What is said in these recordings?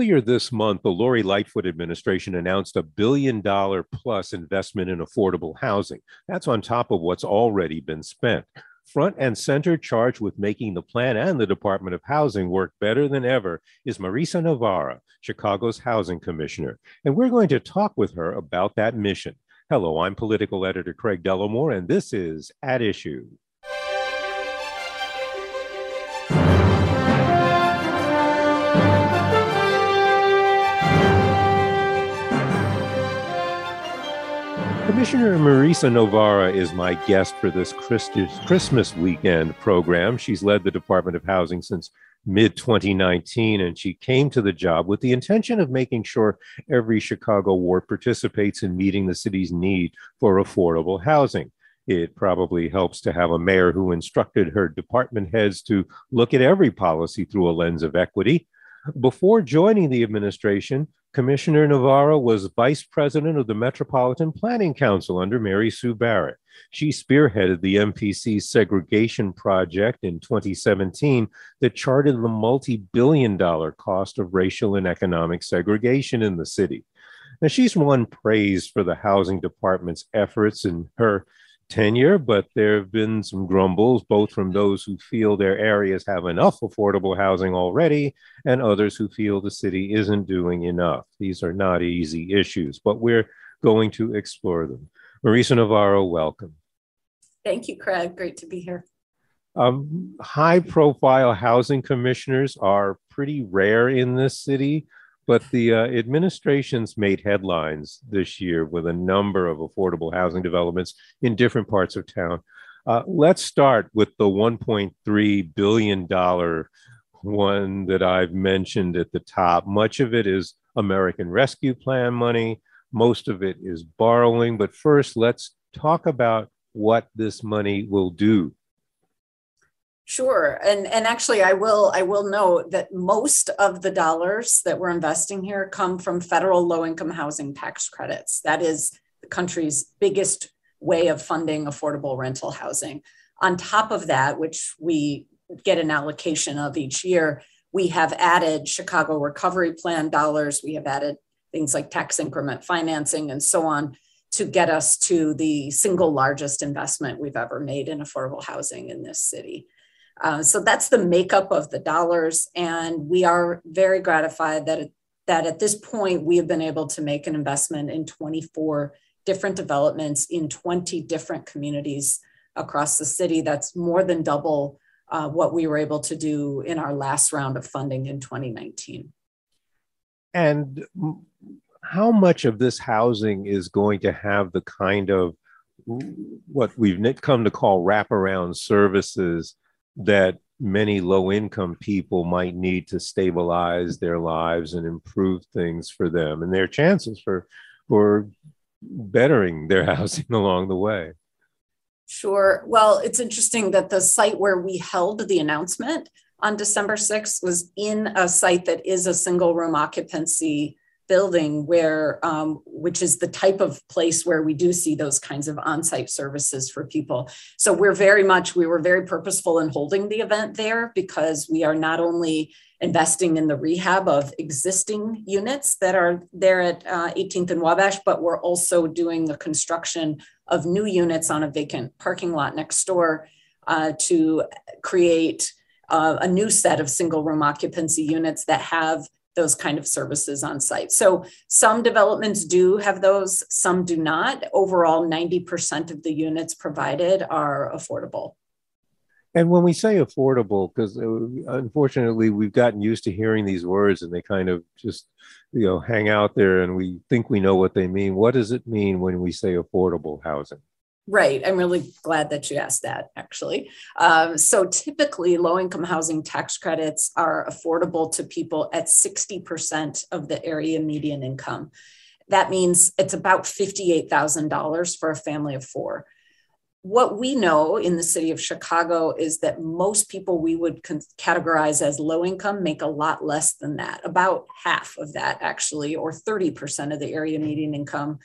Earlier this month, the Lori Lightfoot administration announced a billion dollar plus investment in affordable housing. That's on top of what's already been spent. Front and center charged with making the plan and the Department of Housing work better than ever is Marisa Novara, Chicago's housing commissioner. And we're going to talk with her about that mission. Hello, I'm political editor Craig Dellimore, and this is At Issue. Commissioner Marisa Novara is my guest for this Christmas weekend program. She's led the Department of Housing since mid 2019, and she came to the job with the intention of making sure every Chicago ward participates in meeting the city's need for affordable housing. It probably helps to have a mayor who instructed her department heads to look at every policy through a lens of equity. Before joining the administration, Commissioner Novara was vice president of the Metropolitan Planning Council under Mary Sue Barrett. She spearheaded the MPC's segregation project in 2017 that charted the multi billion dollar cost of racial and economic segregation in the city. Now, she's won praise for the housing department's efforts in her tenure, but there have been some grumbles, both from those who feel their areas have enough affordable housing already and others who feel the city isn't doing enough. These are not easy issues, but we're going to explore them. Marisa Novara, welcome. Thank you, Craig. Great to be here. Um, high profile housing commissioners are pretty rare in this city. But the uh, administration's made headlines this year with a number of affordable housing developments in different parts of town. Uh, let's start with the $1.3 billion one that I've mentioned at the top. Much of it is American Rescue Plan money, most of it is borrowing. But first, let's talk about what this money will do Sure. And and actually I will I will note that most of the dollars that we're investing here come from federal low income housing tax credits. That is the country's biggest way of funding affordable rental housing. On top of that, which we get an allocation of each year, we have added Chicago Recovery Plan dollars, we have added things like tax increment financing and so on to get us to the single largest investment we've ever made in affordable housing in this city. Uh, so that's the makeup of the dollars. And we are very gratified that, that at this point we have been able to make an investment in 24 different developments in 20 different communities across the city. That's more than double uh, what we were able to do in our last round of funding in 2019. And how much of this housing is going to have the kind of what we've come to call wraparound services that many low income people might need to stabilize their lives and improve things for them and their chances for for bettering their housing along the way. Sure. Well it's interesting that the site where we held the announcement on december 6th was in a site that is a single room occupancy building where um, which is the type of place where we do see those kinds of on-site services for people. So we're very much we were very purposeful in holding the event there because we are not only investing in the rehab of existing units that are there at uh, 18th and wabash but we're also doing the construction of new units on a vacant parking lot next door uh, to create uh, a new set of single room occupancy units that have those kind of services on site. So some developments do have those, some do not. Overall, 90% of the units provided are affordable. And when we say affordable, because uh, unfortunately we've gotten used to hearing these words and they kind of just, you know, hang out there and we think we know what they mean. What does it mean when we say affordable housing? Right. I'm really glad that you asked that, actually. Um, so, typically, low income housing tax credits are affordable to people at 60% of the area median income. That means it's about $58,000 for a family of four. What we know in the city of Chicago is that most people we would categorize as low income make a lot less than that, about half of that, actually, or 30% of the area median income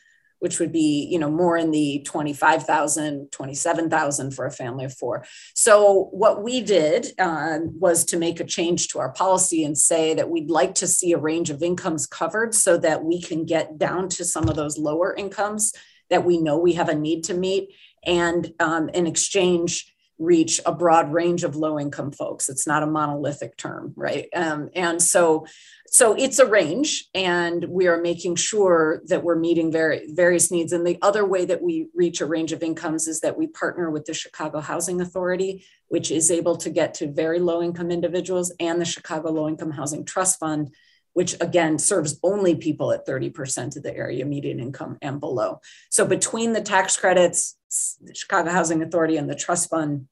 which would be you know more in the 25000 27000 for a family of four. So what we did uh, was to make a change to our policy and say that we'd like to see a range of incomes covered so that we can get down to some of those lower incomes that we know we have a need to meet and um, in exchange reach a broad range of low income folks. It's not a monolithic term right? Um, and so so it's a range and we are making sure that we're meeting very, various needs. And the other way that we reach a range of incomes is that we partner with the chicago housing authority which is able to get to very low income individuals and the chicago low income housing trust fund which again serves only people at 30% of the area median income and below so between the tax credits the chicago housing authority and the trust fund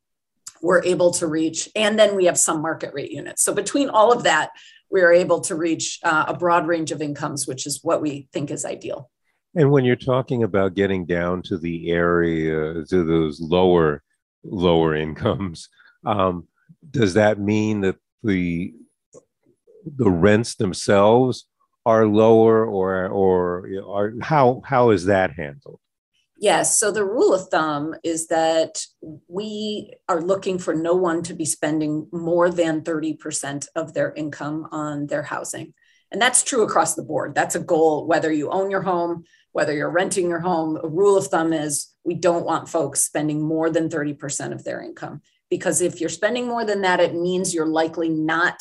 we're able to reach and then we have some market rate units so between all of that we are able to reach uh, a broad range of incomes, which is what we think is ideal. And when you're talking about getting down to the area, to those lower lower incomes, um, does that mean that the the rents themselves are lower, or or are how how is that handled? Yes. So the rule of thumb is that we are looking for no one to be spending more than 30% of their income on their housing. And that's true across the board. That's a goal, whether you own your home, whether you're renting your home. A rule of thumb is we don't want folks spending more than 30% of their income. Because if you're spending more than that, it means you're likely not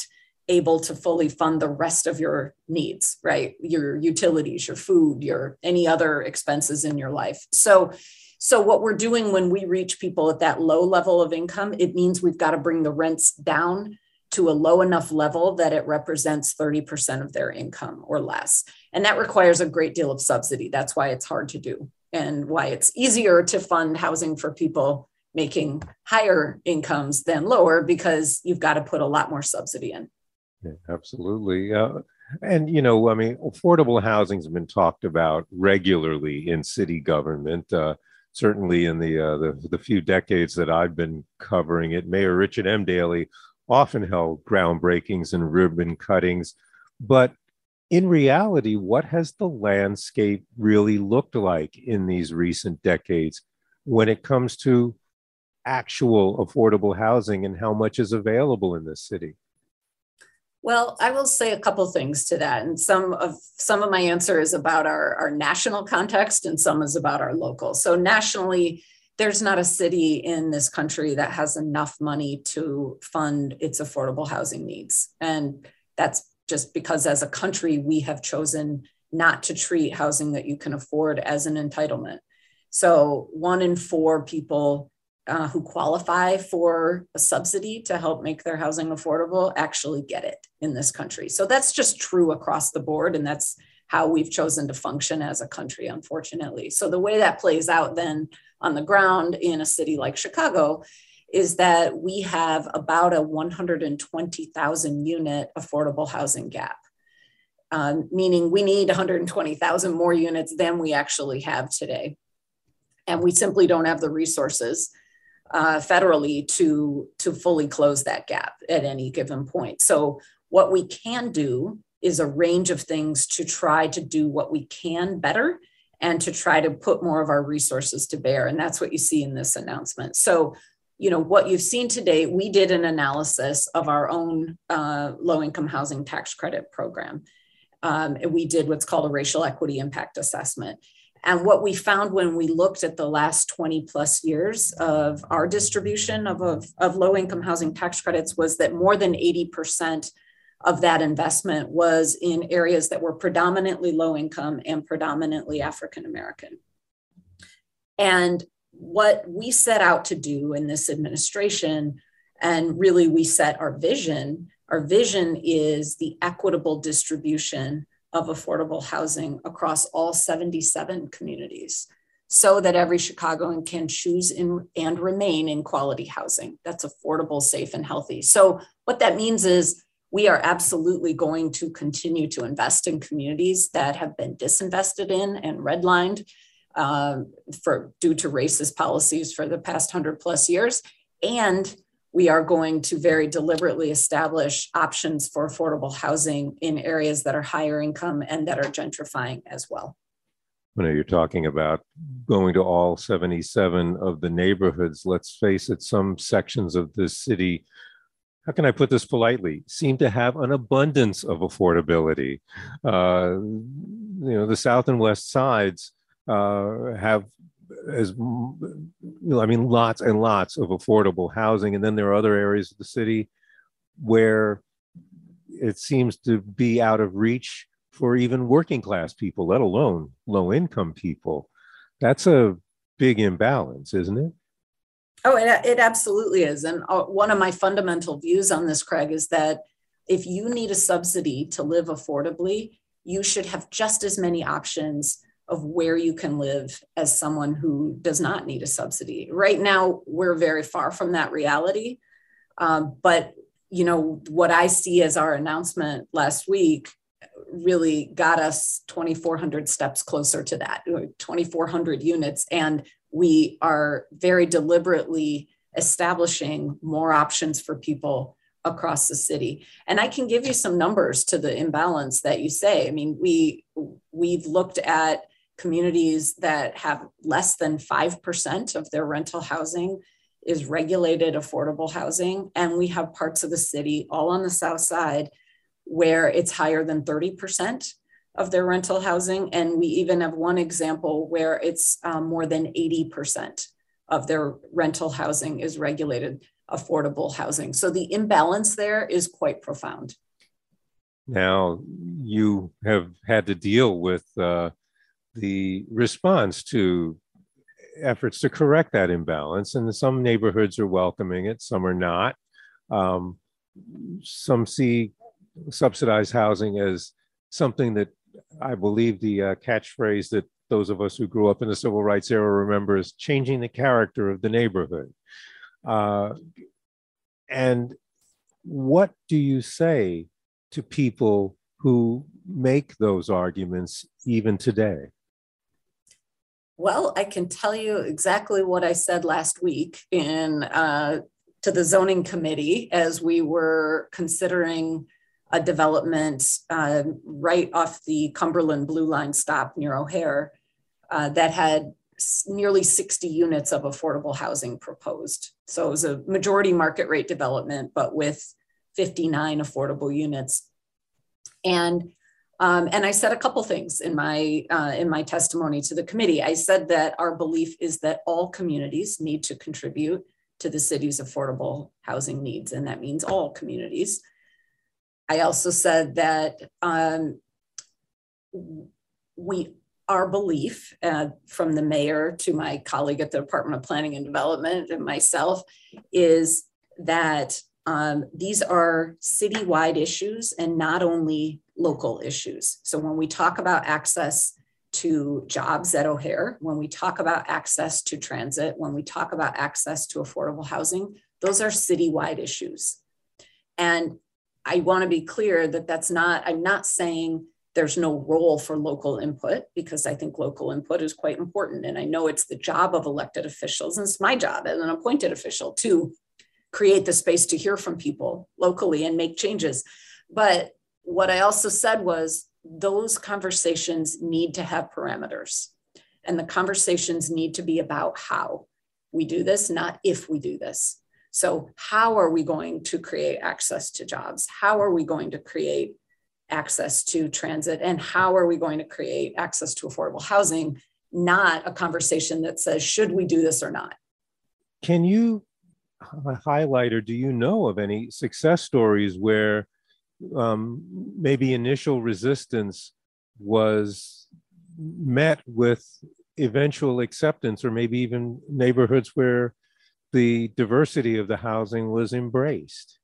able to fully fund the rest of your needs right? Your utilities your food your any other expenses in your life. So so what we're doing when we reach people at that low level of income it means we've got to bring the rents down to a low enough level that it represents 30% of their income or less. And that requires a great deal of subsidy. That's why it's hard to do and why it's easier to fund housing for people making higher incomes than lower because you've got to put a lot more subsidy in yeah, absolutely. Uh, and, you know, I mean, affordable housing has been talked about regularly in city government. Uh, certainly in the, uh, the, the few decades that I've been covering it, Mayor Richard M. Daley often held groundbreakings and ribbon cuttings. But in reality, what has the landscape really looked like in these recent decades when it comes to actual affordable housing and how much is available in this city? Well, I will say a couple things to that, and some of some of my answer is about our, our national context, and some is about our local. So nationally, there's not a city in this country that has enough money to fund its affordable housing needs, and that's just because as a country we have chosen not to treat housing that you can afford as an entitlement. So one in four people uh, who qualify for a subsidy to help make their housing affordable actually get it in this country. So that's just true across the board. And that's how we've chosen to function as a country, unfortunately. So the way that plays out then on the ground in a city like Chicago is that we have about a 120,000 unit affordable housing gap. Um, meaning we need 120,000 more units than we actually have today. And we simply don't have the resources uh, federally to to fully close that gap at any given point. So what we can do is a range of things to try to do what we can better and to try to put more of our resources to bear. And that's what you see in this announcement. So you know what you've seen today we did an analysis of our own uh, low income housing tax credit program. Um, and we did what's called a racial equity impact assessment and what we found when we looked at the last 20 plus years of our distribution of, of, of low income housing tax credits was that more than 80% of that investment was in areas that were predominantly low income and predominantly African American. And what we set out to do in this administration, and really we set our vision, our vision is the equitable distribution of affordable housing across all 77 communities so that every Chicagoan can choose in, and remain in quality housing that's affordable, safe, and healthy. So, what that means is we are absolutely going to continue to invest in communities that have been disinvested in and redlined uh, for due to racist policies for the past hundred plus years, and we are going to very deliberately establish options for affordable housing in areas that are higher income and that are gentrifying as well. You know, you're talking about going to all 77 of the neighborhoods. Let's face it, some sections of this city how can I put this politely, seem to have an abundance of affordability. Uh, you know, the south and west sides uh, have as I mean, lots and lots of affordable housing, and then there are other areas of the city where it seems to be out of reach for even working class people, let alone low income people. That's a big imbalance, isn't it? Oh, it, it absolutely is. And uh, one of my fundamental views on this, Craig, is that if you need a subsidy to live affordably, you should have just as many options of where you can live as someone who does not need a subsidy. Right now, we're very far from that reality. Um, but you know what I see as our announcement last week really got us 2,400 steps closer to that, 2,400 units, and we are very deliberately establishing more options for people across the city and i can give you some numbers to the imbalance that you say i mean we we've looked at communities that have less than 5% of their rental housing is regulated affordable housing and we have parts of the city all on the south side where it's higher than 30% of their rental housing. And we even have one example where it's um, more than 80% of their rental housing is regulated affordable housing. So the imbalance there is quite profound. Now, you have had to deal with uh, the response to efforts to correct that imbalance, and some neighborhoods are welcoming it, some are not. Um, some see subsidized housing as something that I believe the uh, catchphrase that those of us who grew up in the civil rights era remember is changing the character of the neighborhood. Uh, and what do you say to people who make those arguments even today? Well, I can tell you exactly what I said last week in uh, to the zoning committee as we were considering a development uh, right off the Cumberland Blue Line stop near O'Hare uh, that had nearly 60 units of affordable housing proposed. So it was a majority market rate development, but with 59 affordable units. And um, and I said a couple things in my uh, in my testimony to the committee. I said that our belief is that all communities need to contribute to the city's affordable housing needs, and that means all communities. I also said that um, we our belief uh, from the mayor to my colleague at the Department of Planning and Development and myself is that um, these are citywide issues and not only local issues. So when we talk about access to jobs at O'Hare, when we talk about access to transit, when we talk about access to affordable housing, those are citywide issues. And I want to be clear that that's not, I'm not saying there's no role for local input because I think local input is quite important. And I know it's the job of elected officials, and it's my job as an appointed official to create the space to hear from people locally and make changes. But what I also said was those conversations need to have parameters, and the conversations need to be about how we do this, not if we do this. So, how are we going to create access to jobs? How are we going to create access to transit? And how are we going to create access to affordable housing? Not a conversation that says, should we do this or not? Can you highlight or do you know of any success stories where um, maybe initial resistance was met with eventual acceptance, or maybe even neighborhoods where the diversity of the housing was embraced?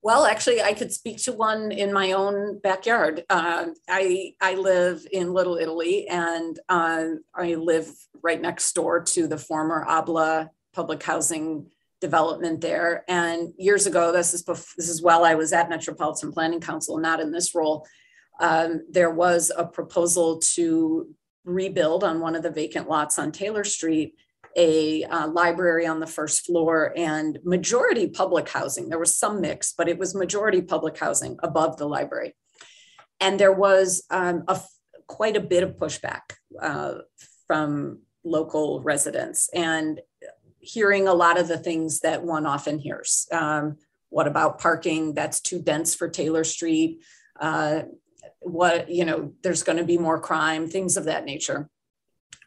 Well, actually, I could speak to one in my own backyard. Uh, I I live in Little Italy, and uh, I live right next door to the former Abla public housing development there. And years ago, this is before, this is while I was at Metropolitan Planning Council, not in this role. Um, there was a proposal to rebuild on one of the vacant lots on Taylor Street a uh, library on the first floor and majority public housing. There was some mix, but it was majority public housing above the library. And there was um, a, quite a bit of pushback uh, from local residents and hearing a lot of the things that one often hears. Um, what about parking? That's too dense for Taylor Street. Uh, what, you know, there's going to be more crime, things of that nature.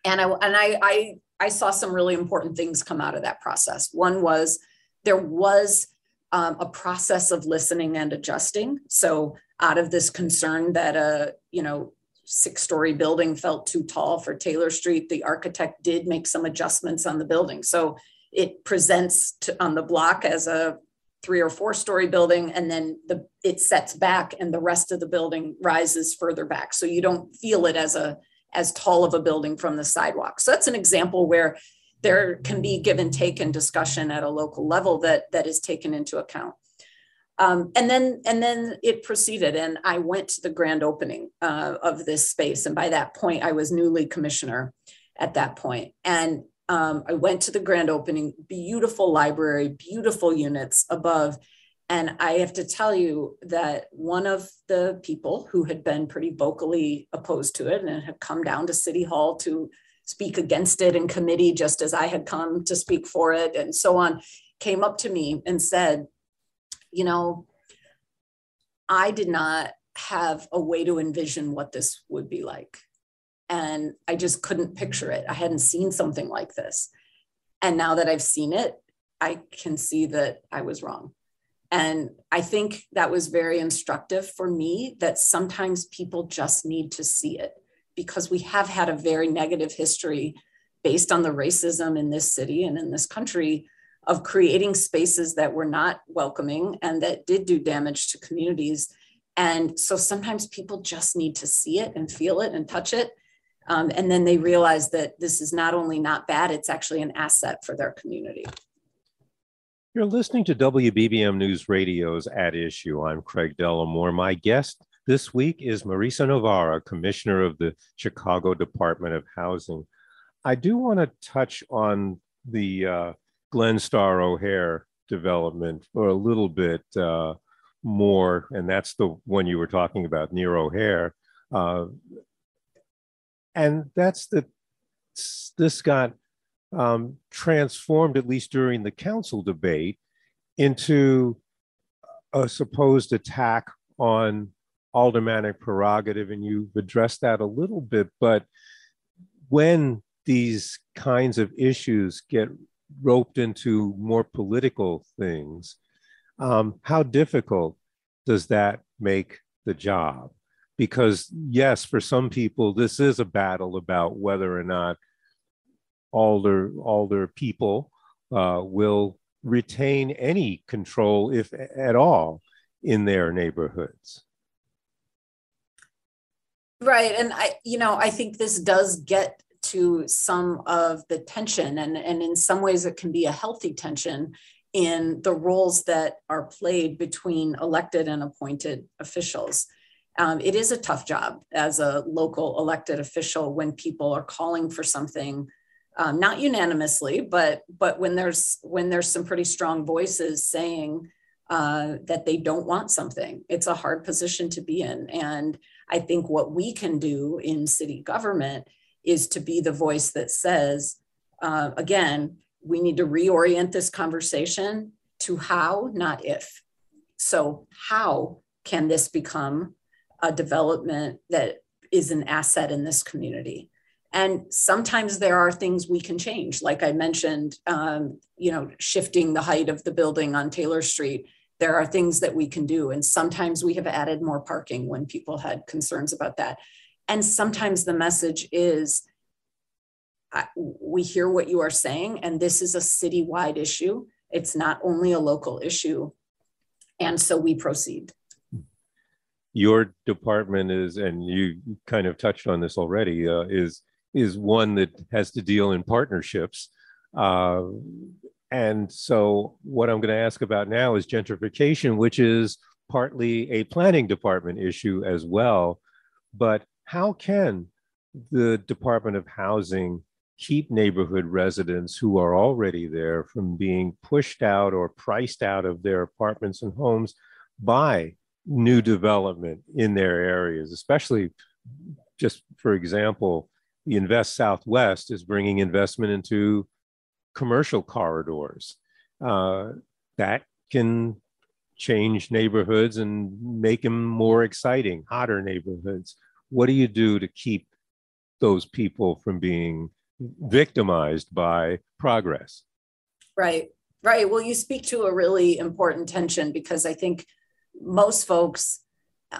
And I, and I, I I saw some really important things come out of that process. One was there was um, a process of listening and adjusting. So out of this concern that a you know six story building felt too tall for Taylor Street, the architect did make some adjustments on the building. So it presents to, on the block as a three or four story building and then the it sets back and the rest of the building rises further back so you don't feel it as a as tall of a building from the sidewalk. So that's an example where there can be give and take and discussion at a local level that that is taken into account. Um, and then and then it proceeded, and I went to the grand opening uh, of this space. And by that point, I was newly commissioner at that point, and um, I went to the grand opening. Beautiful library, beautiful units above, and I have to tell you that one of the people who had been pretty vocally opposed to it and had come down to City Hall to speak against it in committee, just as I had come to speak for it and so on, came up to me and said, You know, I did not have a way to envision what this would be like. And I just couldn't picture it. I hadn't seen something like this. And now that I've seen it, I can see that I was wrong. And I think that was very instructive for me that sometimes people just need to see it because we have had a very negative history based on the racism in this city and in this country of creating spaces that were not welcoming and that did do damage to communities. And so sometimes people just need to see it and feel it and touch it. Um, and then they realize that this is not only not bad, it's actually an asset for their community. You're listening to WBBM News Radio's At Issue. I'm Craig Dellimore. My guest this week is Marisa Novara, Commissioner of the Chicago Department of Housing. I do want to touch on the uh, Glenstar O'Hare development for a little bit uh, more, and that's the one you were talking about, near O'Hare. Uh, and that's the this got um, transformed, at least during the council debate, into a supposed attack on aldermanic prerogative. And you've addressed that a little bit. But when these kinds of issues get roped into more political things, um, how difficult does that make the job? Because, yes, for some people, this is a battle about whether or not all their people uh, will retain any control, if at all, in their neighborhoods. Right, and I, you know, I think this does get to some of the tension, and and in some ways, it can be a healthy tension in the roles that are played between elected and appointed officials. Um, it is a tough job as a local elected official when people are calling for something um, not unanimously, but but when there's when there's some pretty strong voices saying uh, that they don't want something, it's a hard position to be in. And I think what we can do in city government is to be the voice that says, uh, again, we need to reorient this conversation to how, not if. So, how can this become a development that is an asset in this community? and sometimes there are things we can change like i mentioned um, you know shifting the height of the building on taylor street there are things that we can do. And sometimes we have added more parking when people had concerns about that. And sometimes the message is we hear what you are saying, and this is a citywide issue. It's not only a local issue. And so we proceed. Your department is, and you kind of touched on this already, uh, is is one that has to deal in partnerships. Uh, and so, what I'm going to ask about now is gentrification, which is partly a planning department issue as well. But how can the Department of Housing keep neighborhood residents who are already there from being pushed out or priced out of their apartments and homes by new development in their areas, especially just for example, the Invest Southwest is bringing investment into commercial corridors. Uh, that can change neighborhoods and make them more exciting, hotter neighborhoods. What do you do to keep those people from being victimized by progress? Right, right. Well, you speak to a really important tension because I think most folks, uh,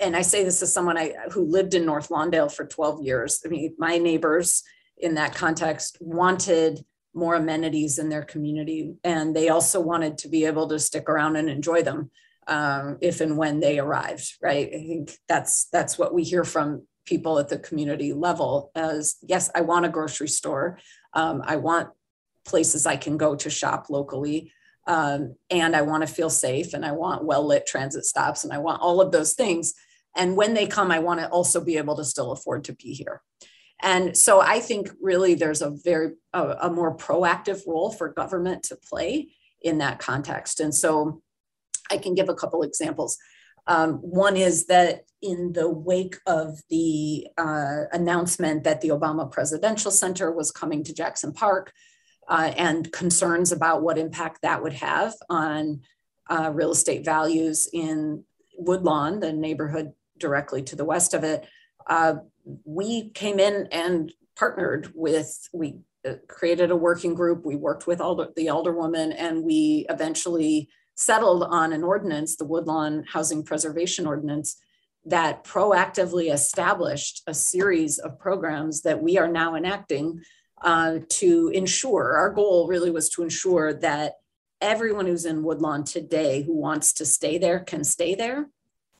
and I say this as someone I, who lived in North Lawndale for 12 years. I mean, my neighbors in that context wanted more amenities in their community. And they also wanted to be able to stick around and enjoy them um, if and when they arrived, right? I think that's that's what we hear from people at the community level as yes, I want a grocery store. Um, I want places I can go to shop locally. Um, and I want to feel safe and I want well lit transit stops and I want all of those things. And when they come, I want to also be able to still afford to be here. And so I think really there's a very a, a more proactive role for government to play in that context. And so I can give a couple examples. Um, one is that in the wake of the uh, announcement that the Obama Presidential Center was coming to Jackson Park uh, and concerns about what impact that would have on uh, real estate values in Woodlawn, the neighborhood directly to the west of it, uh, we came in and partnered with, we uh, created a working group. We worked with all the alderwoman and we eventually settled on an ordinance, the Woodlawn Housing Preservation Ordinance, that proactively established a series of programs that we are now enacting uh, to ensure, our goal really was to ensure that everyone who's in Woodlawn today who wants to stay there can stay there,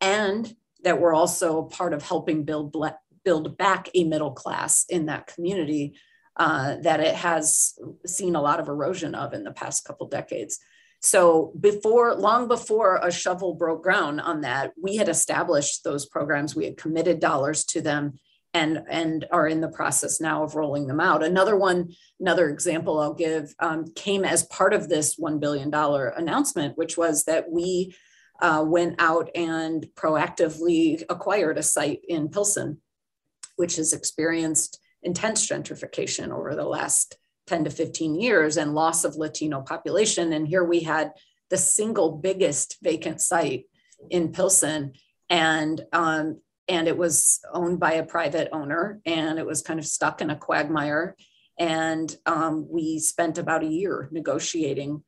and that we're also part of helping build build back a middle class in that community uh, that it has seen a lot of erosion of in the past couple decades. So before, long before a shovel broke ground on that, we had established those programs. We had committed dollars to them, and and are in the process now of rolling them out. Another one, another example I'll give um, came as part of this one billion dollar announcement, which was that we uh, went out and proactively acquired a site in Pilsen which has experienced intense gentrification over the last 10 to 15 years and loss of Latino population. And here we had the single biggest vacant site in Pilsen. And um, and it was owned by a private owner and it was kind of stuck in a quagmire. And um, we spent about a year negotiating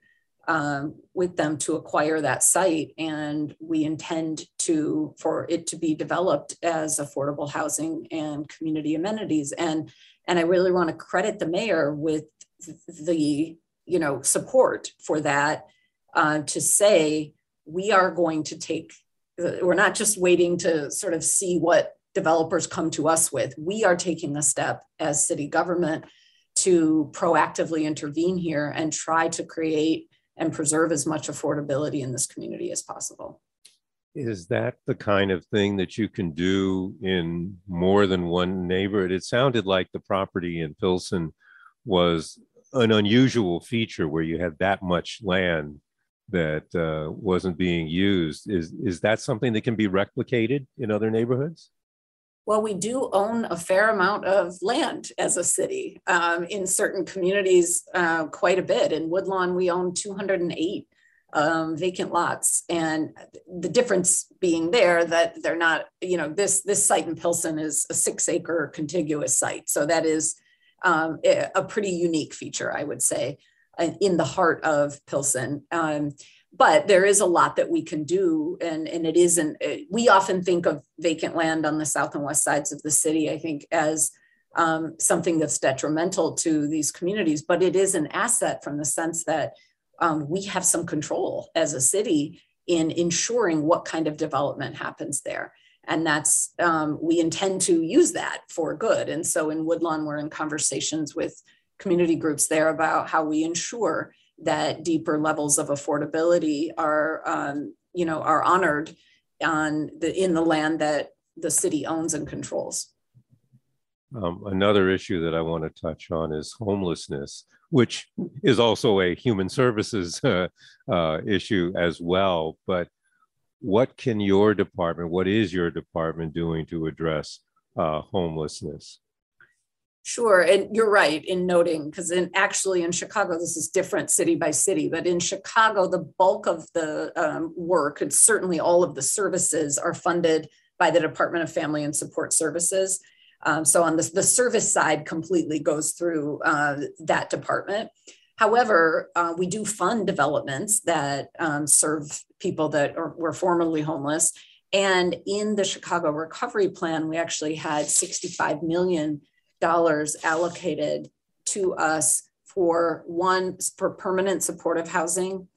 um, with them to acquire that site. And we intend to for it to be developed as affordable housing and community amenities. And and i really want to credit the mayor with the you know support for that uh, to say we are going to take we're not just waiting to sort of see what developers come to us with. We are taking a step as city government to proactively intervene here and try to create and preserve as much affordability in this community as possible. Is that the kind of thing that you can do in more than one neighborhood? It sounded like the property in Pilsen was an unusual feature where you had that much land that uh, wasn't being used. Is is that something that can be replicated in other neighborhoods? Well, we do own a fair amount of land as a city. Um, in certain communities, uh, quite a bit. In Woodlawn, we own 208 um, vacant lots, and the difference being there that they're not, you know, this this site in Pilsen is a six acre contiguous site, so that is um, a pretty unique feature, I would say, in the heart of Pilsen. But there is a lot that we can do and, and it isn't we often think of vacant land on the south and west sides of the city i think as um, something that's detrimental to these communities but it is an asset from the sense that um, we have some control as a city in ensuring what kind of development happens there. And that's um, we intend to use that for good. And so in woodlawn we're in conversations with community groups there about how we ensure that deeper levels of affordability are um, you know are honored on the in the land that the city owns and controls. Um, another issue that i want to touch on is homelessness which is also a human services uh, uh, issue as well. But what can your department what is your department doing to address uh, homelessness Sure, and you're right in noting because in actually in Chicago this is different city by city, but in Chicago the bulk of the um, work and certainly all of the services are funded by the Department of Family and Support Services. Um, so on the, the service side completely goes through uh, that department. However, uh, we do fund developments that um, serve people that are, were formerly homeless. And in the Chicago Recovery Plan, we actually had 65 million dollars allocated to us for one for permanent supportive housing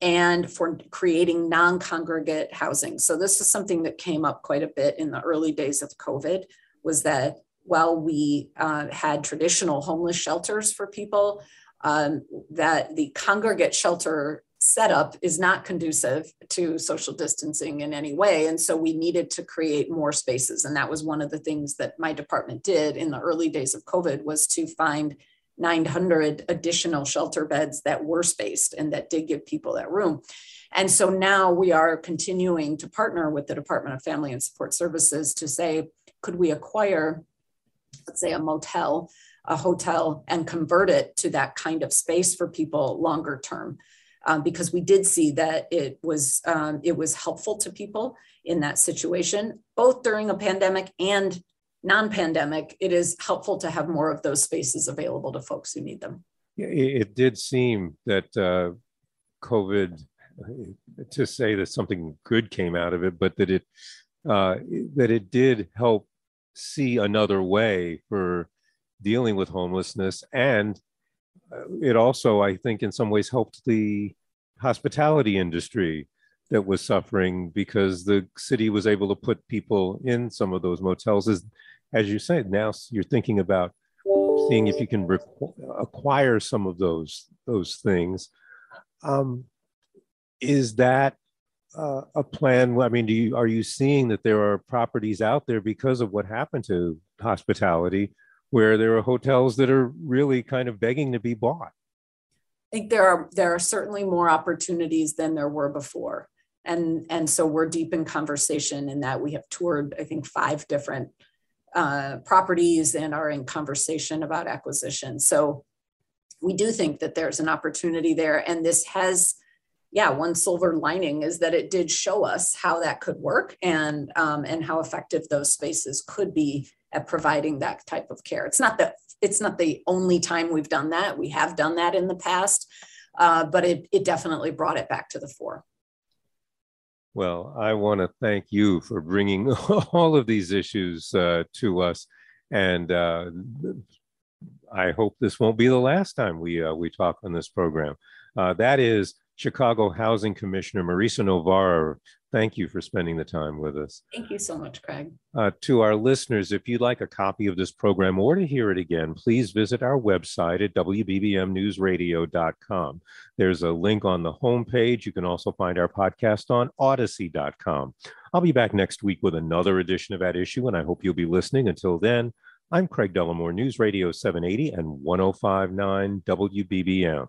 and for creating non-congregate housing. So this is something that came up quite a bit in the early days of covid was that while we uh, had traditional homeless shelters for people um, that the congregate shelter setup is not conducive to social distancing in any way. And so we needed to create more spaces. And that was one of the things that my department did in the early days of COVID was to find 900 additional shelter beds that were spaced and that did give people that room. And so now we are continuing to partner with the Department of Family and Support Services to say, could we acquire, let's say, a motel, a hotel, and convert it to that kind of space for people longer term? Um, because we did see that it was um, it was helpful to people in that situation, both during a pandemic and non-pandemic. It is helpful to have more of those spaces available to folks who need them. It did seem that uh, COVID, to say that something good came out of it, but that it uh, that it did help see another way for dealing with homelessness and uh, it also, I think, in some ways helped the hospitality industry that was suffering because the city was able to put people in some of those motels. As, as you said, now you're thinking about seeing if you can acquire some of those those things. Um, is that uh, a plan? I mean, do you are you seeing that there are properties out there because of what happened to hospitality where there are hotels that are really kind of begging to be bought. I think there are there are certainly more opportunities than there were before. And, and so we're deep in conversation in that we have toured, I think, five different uh, properties and are in conversation about acquisition. So we do think that there's an opportunity there. And this has, yeah, one silver lining is that it did show us how that could work and, um, and how effective those spaces could be at providing that type of care. It's not the it's not the only time we've done that. We have done that in the past, uh, but it, it definitely brought it back to the fore. Well, I want to thank you for bringing all of these issues uh, to us, and uh, I hope this won't be the last time we uh, we talk on this program. Uh, that is Chicago Housing Commissioner Marisa Novara Thank you for spending the time with us. Thank you so much, Craig. Uh, to our listeners, if you'd like a copy of this program or to hear it again, please visit our website at WBBMNewsRadio.com. There's a link on the homepage. You can also find our podcast on Audacy.com. I'll be back next week with another edition of At Issue, and I hope you'll be listening. Until then, I'm Craig Dellimore, News Radio 780 and 1059 WBBM.